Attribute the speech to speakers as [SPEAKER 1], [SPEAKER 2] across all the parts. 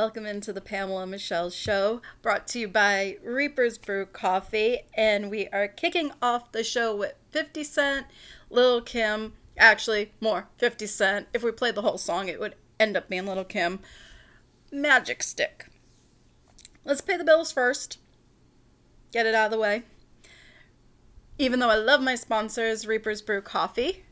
[SPEAKER 1] Welcome into the Pamela Michelle Show, brought to you by Reaper's Brew Coffee. And we are kicking off the show with 50 Cent, Lil Kim, actually, more 50 Cent. If we played the whole song, it would end up being Lil Kim. Magic Stick. Let's pay the bills first, get it out of the way. Even though I love my sponsors, Reaper's Brew Coffee,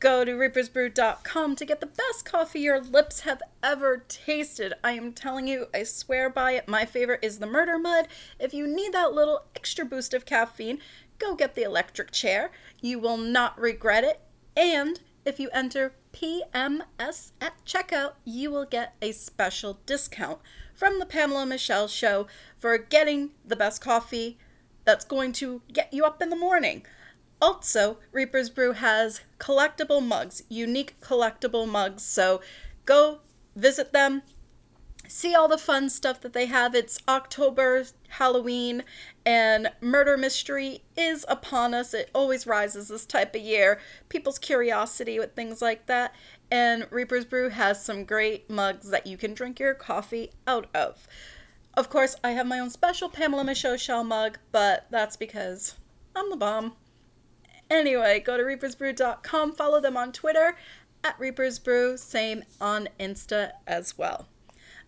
[SPEAKER 1] Go to reapersbrew.com to get the best coffee your lips have ever tasted. I am telling you, I swear by it. My favorite is the Murder Mud. If you need that little extra boost of caffeine, go get the electric chair. You will not regret it. And if you enter PMS at checkout, you will get a special discount from the Pamela Michelle Show for getting the best coffee that's going to get you up in the morning. Also, Reaper's Brew has collectible mugs, unique collectible mugs. So go visit them, see all the fun stuff that they have. It's October, Halloween, and murder mystery is upon us. It always rises this type of year. People's curiosity with things like that. And Reaper's Brew has some great mugs that you can drink your coffee out of. Of course, I have my own special Pamela Michaud Shell mug, but that's because I'm the bomb. Anyway, go to reapersbrew.com, follow them on Twitter at reapersbrew, same on Insta as well.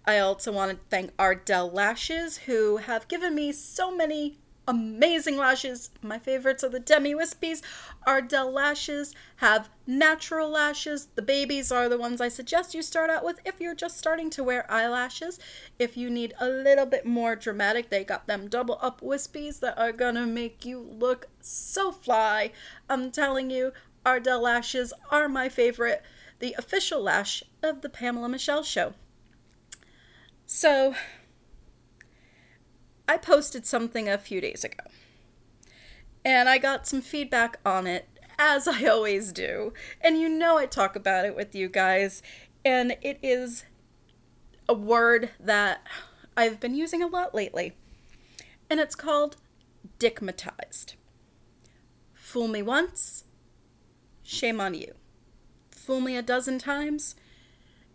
[SPEAKER 1] I also want to thank Ardell Lashes, who have given me so many amazing lashes. My favorites are the Demi Wispies. Ardell lashes have natural lashes. The babies are the ones I suggest you start out with if you're just starting to wear eyelashes. If you need a little bit more dramatic, they got them double up wispies that are gonna make you look so fly. I'm telling you, Ardell lashes are my favorite, the official lash of the Pamela Michelle Show. So, I posted something a few days ago. And I got some feedback on it, as I always do. And you know I talk about it with you guys. And it is a word that I've been using a lot lately. And it's called dickmatized. Fool me once, shame on you. Fool me a dozen times,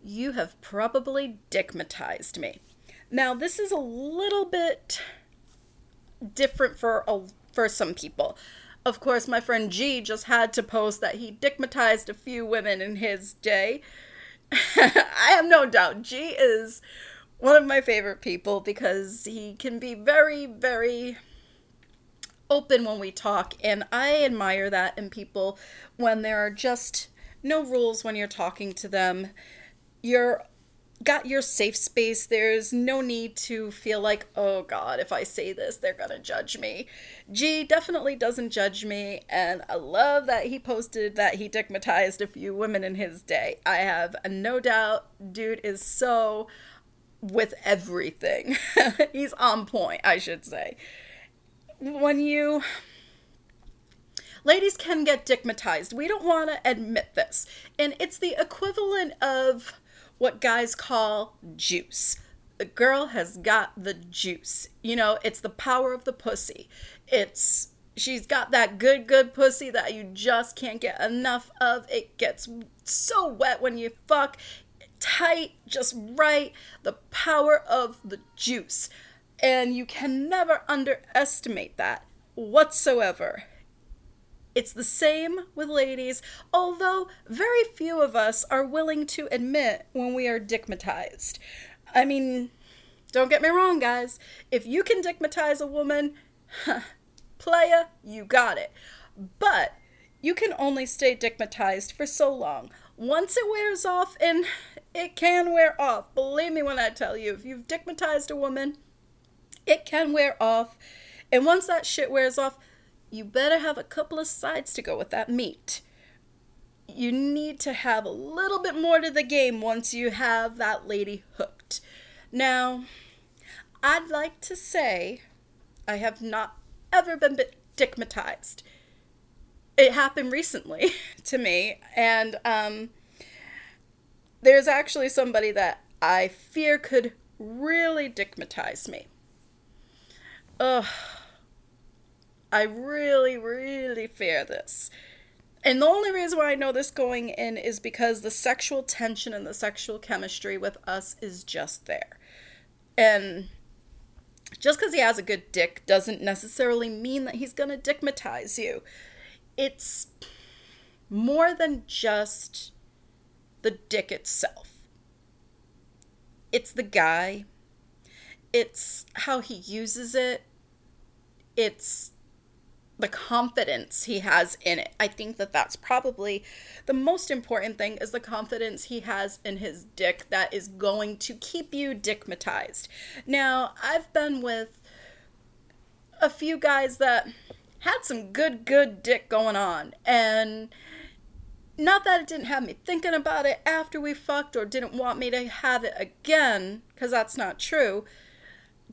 [SPEAKER 1] you have probably dickmatized me. Now, this is a little bit different for a, for some people. Of course, my friend G just had to post that he dickmatized a few women in his day. I have no doubt G is one of my favorite people because he can be very, very open when we talk, and I admire that in people when there are just no rules when you're talking to them. You're got your safe space. There's no need to feel like, oh God, if I say this, they're gonna judge me. G definitely doesn't judge me, and I love that he posted that he dickmatized a few women in his day. I have no doubt, dude is so with everything. He's on point, I should say. When you. Ladies can get dickmatized. We don't want to admit this. And it's the equivalent of what guys call juice. The girl has got the juice. You know, it's the power of the pussy. It's she's got that good good pussy that you just can't get enough of. It gets so wet when you fuck, tight, just right. The power of the juice. And you can never underestimate that whatsoever. It's the same with ladies, although very few of us are willing to admit when we are dickmatized. I mean, don't get me wrong, guys. If you can dickmatize a woman, playa, you got it. But you can only stay dickmatized for so long. Once it wears off, and it can wear off, believe me when I tell you, if you've dickmatized a woman, it can wear off. And once that shit wears off, you better have a couple of sides to go with that meat. You need to have a little bit more to the game once you have that lady hooked. Now, I'd like to say I have not ever been dickmatized. It happened recently to me, and um, there's actually somebody that I fear could really dickmatize me. Ugh I really, really fear this. And the only reason why I know this going in is because the sexual tension and the sexual chemistry with us is just there. And just because he has a good dick doesn't necessarily mean that he's going to dickmatize you. It's more than just the dick itself, it's the guy, it's how he uses it, it's the confidence he has in it. I think that that's probably the most important thing is the confidence he has in his dick that is going to keep you dickmatized. Now, I've been with a few guys that had some good good dick going on and not that it didn't have me thinking about it after we fucked or didn't want me to have it again cuz that's not true.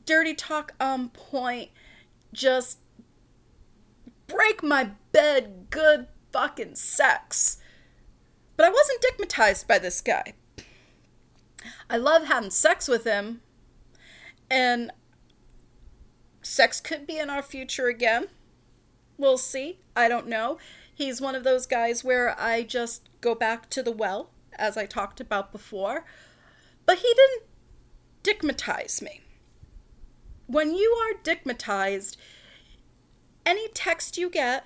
[SPEAKER 1] Dirty talk on point just break my bed good fucking sex. But I wasn't dickmatized by this guy. I love having sex with him, and sex could be in our future again. We'll see. I don't know. He's one of those guys where I just go back to the well, as I talked about before. But he didn't dickmatize me. When you are dickmatized, any text you get,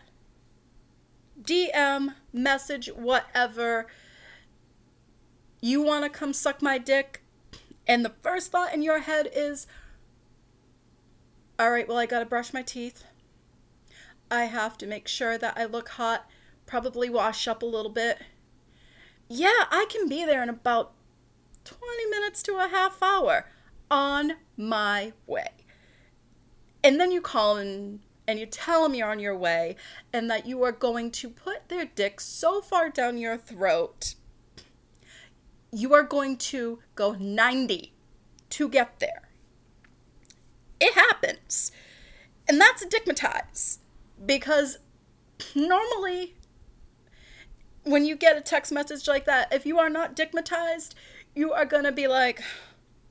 [SPEAKER 1] DM, message, whatever, you want to come suck my dick, and the first thought in your head is, all right, well, I got to brush my teeth. I have to make sure that I look hot, probably wash up a little bit. Yeah, I can be there in about 20 minutes to a half hour on my way. And then you call and and you tell them you're on your way and that you are going to put their dick so far down your throat, you are going to go 90 to get there. It happens. And that's dickmatize because normally when you get a text message like that, if you are not dickmatized, you are going to be like,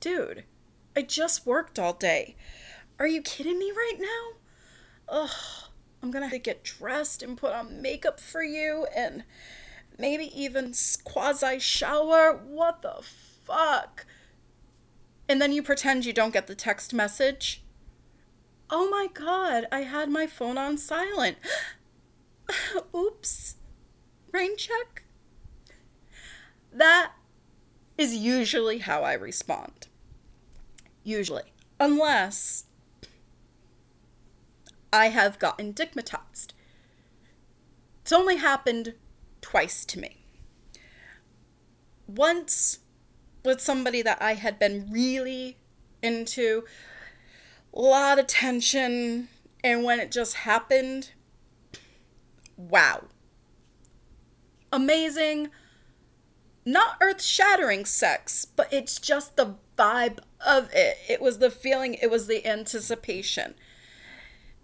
[SPEAKER 1] dude, I just worked all day. Are you kidding me right now? Ugh, I'm gonna have to get dressed and put on makeup for you and maybe even quasi shower. What the fuck? And then you pretend you don't get the text message. Oh my god, I had my phone on silent. Oops. Rain check? That is usually how I respond. Usually. Unless I have gotten dickmatized. It's only happened twice to me. Once with somebody that I had been really into, a lot of tension, and when it just happened, wow. Amazing, not earth shattering sex, but it's just the vibe of it. It was the feeling, it was the anticipation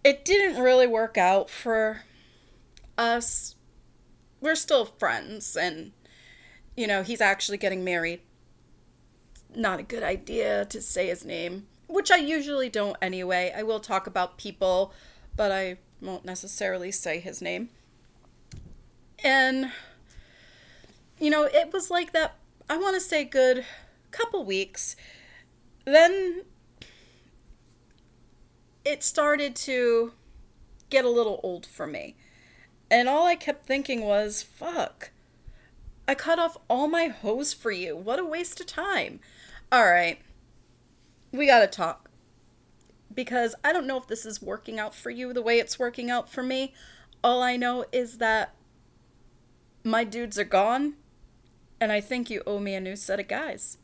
[SPEAKER 1] it didn't really work out for us. We're still friends, and, you know, he's actually getting married. Not a good idea to say his name, which I usually don't anyway. I will talk about people, but I won't necessarily say his name. And, you know, it was like that, I want to say, good couple weeks. Then it started to get a little old for me. And all I kept thinking was, fuck. I cut off all my hose for you. What a waste of time. All right. We got to talk. Because I don't know if this is working out for you the way it's working out for me. All I know is that my dudes are gone, and I think you owe me a new set of guys.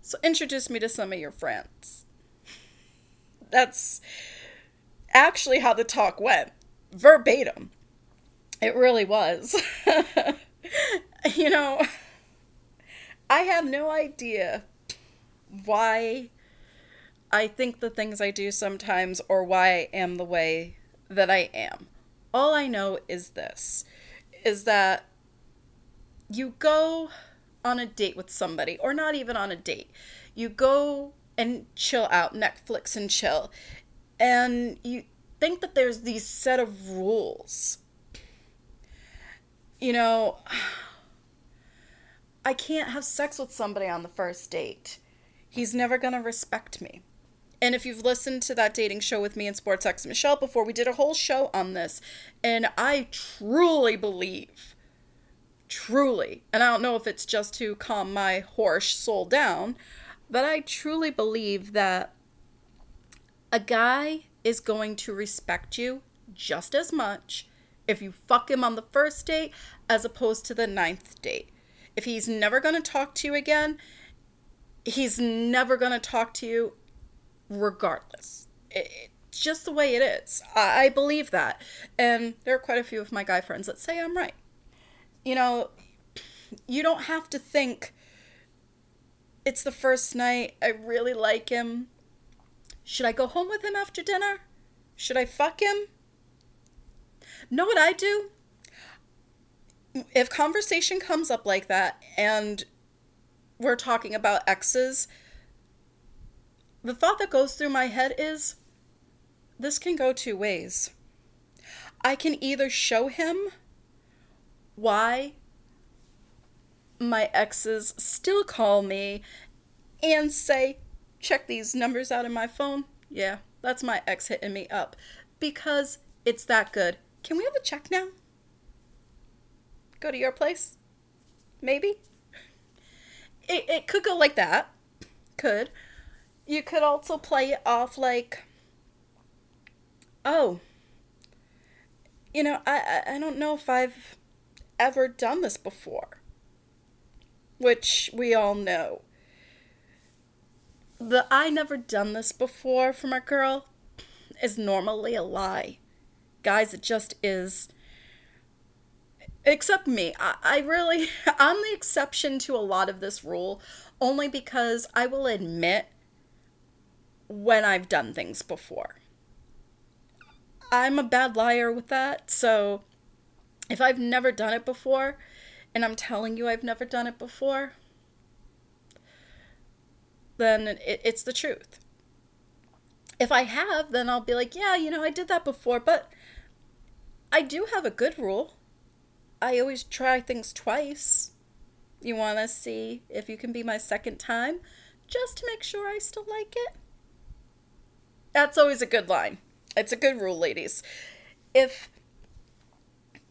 [SPEAKER 1] So introduce me to some of your friends that's actually how the talk went verbatim. It really was. you know, I have no idea why I think the things I do sometimes or why I am the way that I am. All I know is this is that you go on a date with somebody, or not even on a date. You go and chill out, Netflix and chill. And you think that there's these set of rules. you know, I can't have sex with somebody on the first date. He's never going to respect me. And if you've listened to that dating show with me and Sports X Michelle before, we did a whole show on this. And I truly believe, truly, and I don't know if it's just to calm my horse soul down, but I truly believe that a guy is going to respect you just as much if you fuck him on the first date as opposed to the ninth date. If he's never going to talk to you again, he's never going to talk to you regardless. It's just the way it is. I, believe that. And there are quite a few of my guy friends that say I'm right. You know, you don't have to think it's the first night. I really like him. Should I go home with him after dinner? Should I fuck him? Know what I do? If conversation comes up like that and we're talking about exes, the thought that goes through my head is this can go two ways. I can either show him why my exes still call me and say, check these numbers out in my phone. Yeah, that's my ex hitting me up because it's that good. Can we have a check now? Go to your place? Maybe? It, it could go like that. Could. You could also play it off like, oh, you know, I, I don't know if I've ever done this before. Which we all know. The I never done this before from a girl is normally a lie. Guys, it just is. Except me. I, I really, I'm the exception to a lot of this rule only because I will admit when I've done things before. I'm a bad liar with that, so if I've never done it before and I'm telling you I've never done it before, then it, it's the truth. If I have, then I'll be like, yeah, you know, I did that before, but I do have a good rule. I always try things twice. You want to see if you can be my second time, just to make sure I still like it? That's always a good line. It's a good rule, ladies. If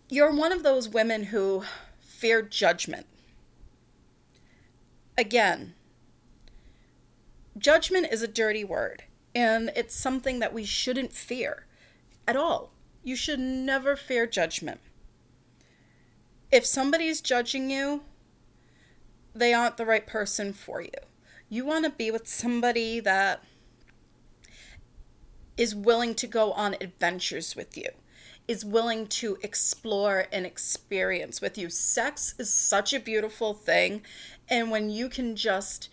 [SPEAKER 1] you're one of those women who fear judgment, again, judgment is a dirty word, and it's something that we shouldn't fear at all. You should never fear judgment. If somebody's judging you, they aren't the right person for you. You want to be with somebody that is willing to go on adventures with you, is willing to explore and experience with you. Sex is such a beautiful thing. And when you can just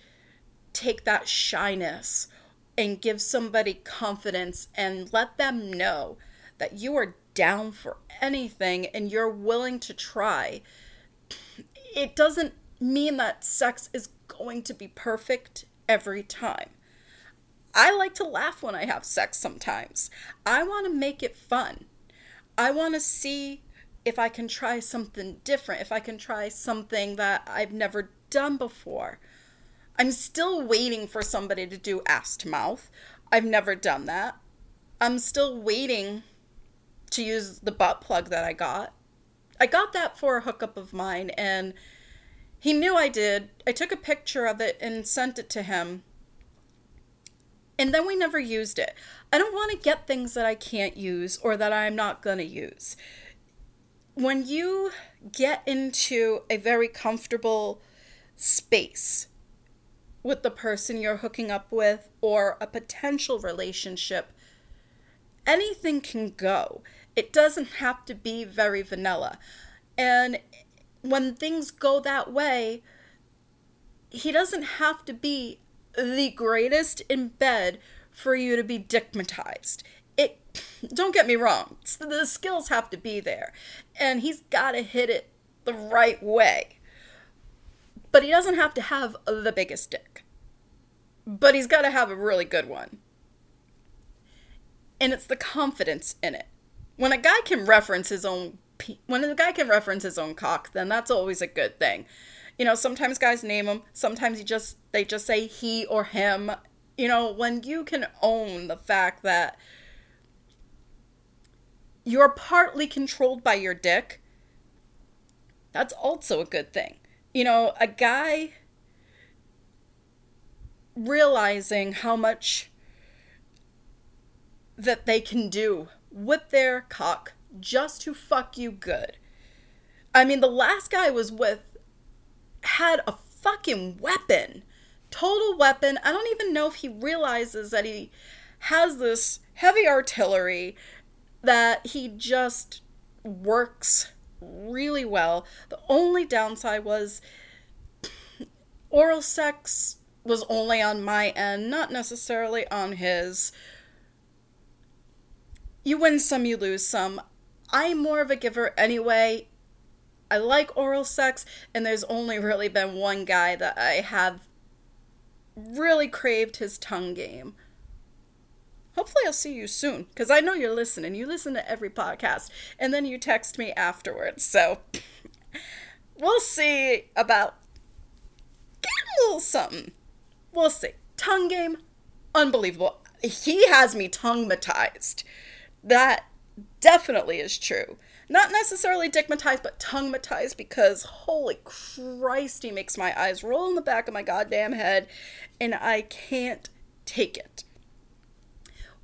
[SPEAKER 1] take that shyness and give somebody confidence and let them know that you are down for anything and you're willing to try, it doesn't mean that sex is going to be perfect every time. I like to laugh when I have sex sometimes. I want to make it fun. I want to see if I can try something different, if I can try something that I've never done before. I'm still waiting for somebody to do ass to mouth. I've never done that. I'm still waiting to use the butt plug that I got. I got that for a hookup of mine, and he knew I did. I took a picture of it and sent it to him. And then we never used it. I don't want to get things that I can't use or that I'm not going to use. When you get into a very comfortable space with the person you're hooking up with or a potential relationship, anything can go. It doesn't have to be very vanilla. And when things go that way, he doesn't have to be the greatest in bed for you to be dickmatized. It don't get me wrong, the skills have to be there, and he's got to hit it the right way. But he doesn't have to have the biggest dick. But he's got to have a really good one. And it's the confidence in it. When a guy can reference his own when a guy can reference his own cock, then that's always a good thing. You know, sometimes guys name them, sometimes you just they just say he or him. You know, when you can own the fact that you're partly controlled by your dick, that's also a good thing. You know, a guy realizing how much that they can do with their cock just to fuck you good. I mean, the last guy I was with had a fucking weapon. Total weapon. I don't even know if he realizes that he has this heavy artillery that he just works really well. The only downside was oral sex was only on my end, not necessarily on his. You win some, you lose some. I'm more of a giver anyway. I like oral sex, and there's only really been one guy that I have really craved his tongue game hopefully I'll see you soon because I know you're listening. You listen to every podcast and then you text me afterwards. So we'll see about getting a little something. We'll see. Tongue game, unbelievable. He has me tongue-matized. That definitely is true. Not necessarily dickmatized, but tongue-matized because holy Christ, he makes my eyes roll in the back of my goddamn head and I can't take it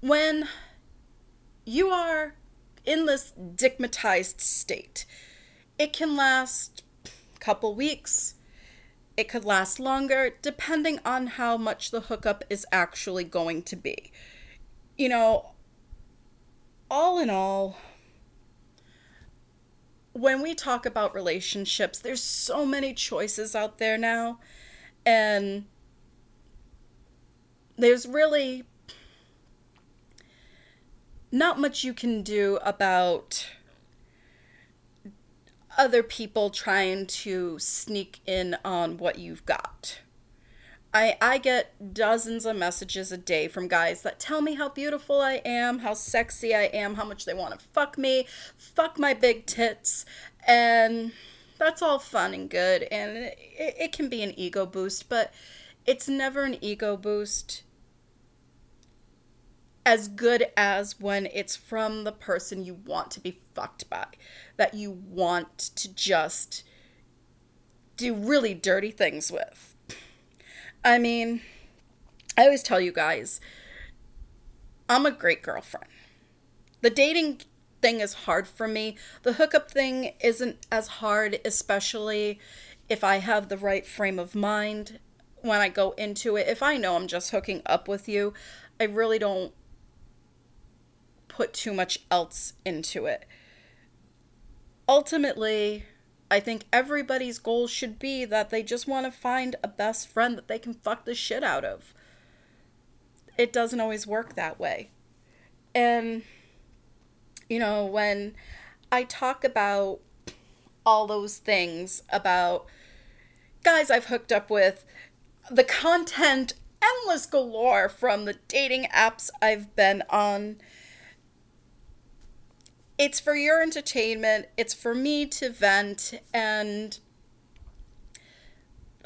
[SPEAKER 1] when you are in this dickmatized state, it can last a couple weeks. It could last longer, depending on how much the hookup is actually going to be. You know, all in all, when we talk about relationships, there's so many choices out there now. And there's really not much you can do about other people trying to sneak in on what you've got. I, I get dozens of messages a day from guys that tell me how beautiful I am, how sexy I am, how much they want to fuck me, fuck my big tits, and that's all fun and good. And it, it can be an ego boost, but it's never an ego boost as good as when it's from the person you want to be fucked by, that you want to just do really dirty things with. I mean, I always tell you guys, I'm a great girlfriend. The dating thing is hard for me. The hookup thing isn't as hard, especially if I have the right frame of mind when I go into it. If I know I'm just hooking up with you, I really don't put too much else into it. Ultimately, I think everybody's goal should be that they just want to find a best friend that they can fuck the shit out of. It doesn't always work that way. And, you know, when I talk about all those things about guys I've hooked up with, the content endless galore from the dating apps I've been on it's for your entertainment, it's for me to vent, and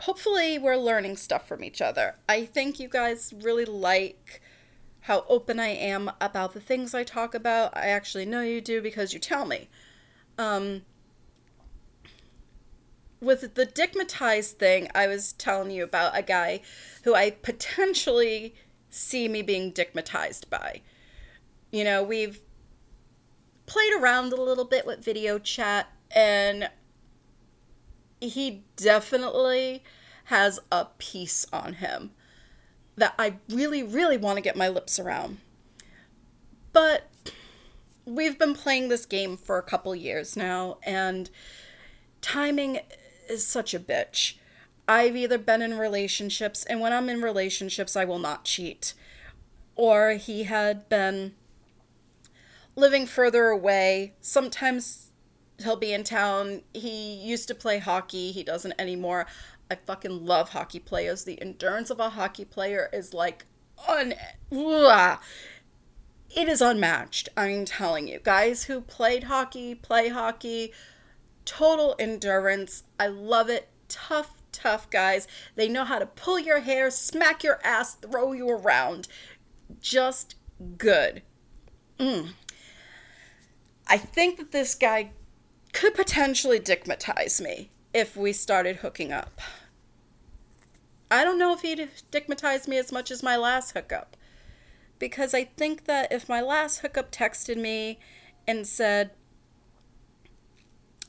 [SPEAKER 1] hopefully we're learning stuff from each other. I think you guys really like how open I am about the things I talk about. I actually know you do because you tell me. Um, with the dickmatized thing, I was telling you about a guy who I potentially see me being dickmatized by. You know, we've played around a little bit with video chat and he definitely has a piece on him that I really, really want to get my lips around. But we've been playing this game for a couple years now, and timing is such a bitch. I've either been in relationships, and when I'm in relationships, I will not cheat. Or he had been living further away. Sometimes he'll be in town. He used to play hockey, he doesn't anymore. I fucking love hockey players. The endurance of a hockey player is like un it is unmatched. I'm telling you. Guys who played hockey, play hockey, total endurance. I love it. Tough, tough guys. They know how to pull your hair, smack your ass, throw you around. Just good. Mm. I think that this guy could potentially dickmatize me if we started hooking up. I don't know if he'd dickmatize me as much as my last hookup. Because I think that if my last hookup texted me and said,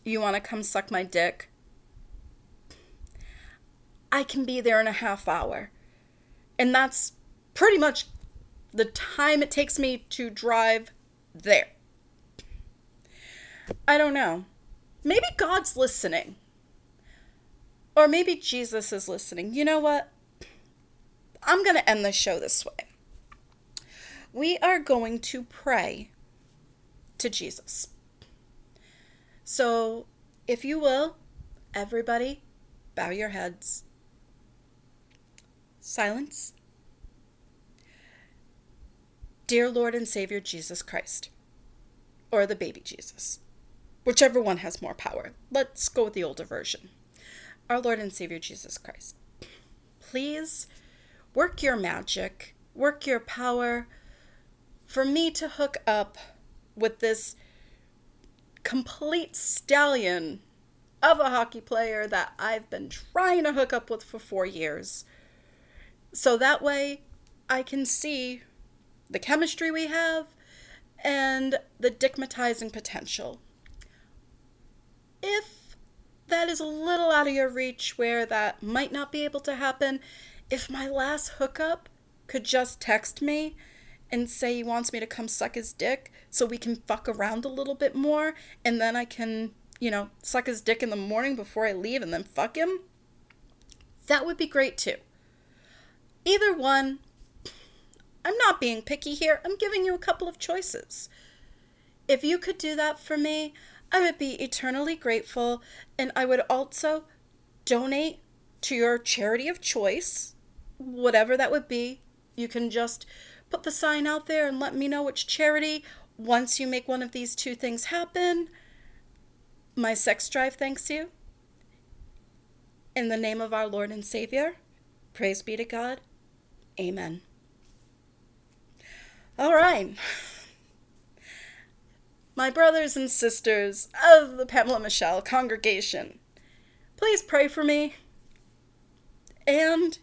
[SPEAKER 1] You want to come suck my dick? I can be there in a half hour. And that's pretty much the time it takes me to drive there. I don't know. Maybe God's listening. Or maybe Jesus is listening. You know what? I'm going to end the show this way. We are going to pray to Jesus. So, if you will, everybody, bow your heads. Silence. Dear Lord and Savior Jesus Christ, or the baby Jesus, whichever one has more power. Let's go with the older version. Our Lord and Savior Jesus Christ, please work your magic, work your power for me to hook up with this complete stallion of a hockey player that I've been trying to hook up with for four years. So that way I can see the chemistry we have and the dickmatizing potential. If that is a little out of your reach where that might not be able to happen, if my last hookup could just text me and say he wants me to come suck his dick so we can fuck around a little bit more and then I can, you know, suck his dick in the morning before I leave and then fuck him, that would be great too. Either one, I'm not being picky here. I'm giving you a couple of choices. If you could do that for me, I would be eternally grateful and I would also donate to your charity of choice, whatever that would be. You can just put the sign out there and let me know which charity. Once you make one of these two things happen, my sex drive thanks you. In the name of our Lord and Savior, praise be to God. Amen. All right. My brothers and sisters of the Pamela Michelle congregation, please pray for me and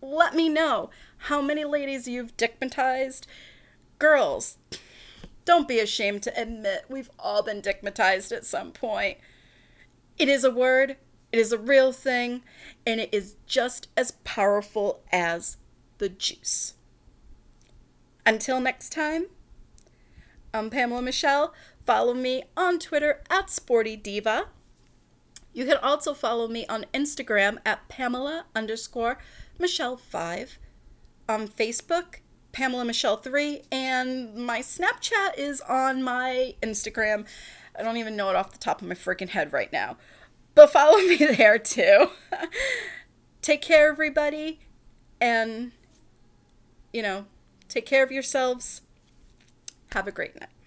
[SPEAKER 1] let me know how many ladies you've dickmatized. Girls, don't be ashamed to admit we've all been dickmatized at some point. It is a word, it is a real thing, and it is just as powerful as the juice. Until next time, I'm Pamela Michelle. Follow me on Twitter at Sporty Diva. You can also follow me on Instagram at Pamela underscore Michelle 5 on Facebook, Pamela Michelle 3, and my Snapchat is on my Instagram. I don't even know it off the top of my freaking head right now. But follow me there too. take care, everybody, and, you know, take care of yourselves. Have a great night.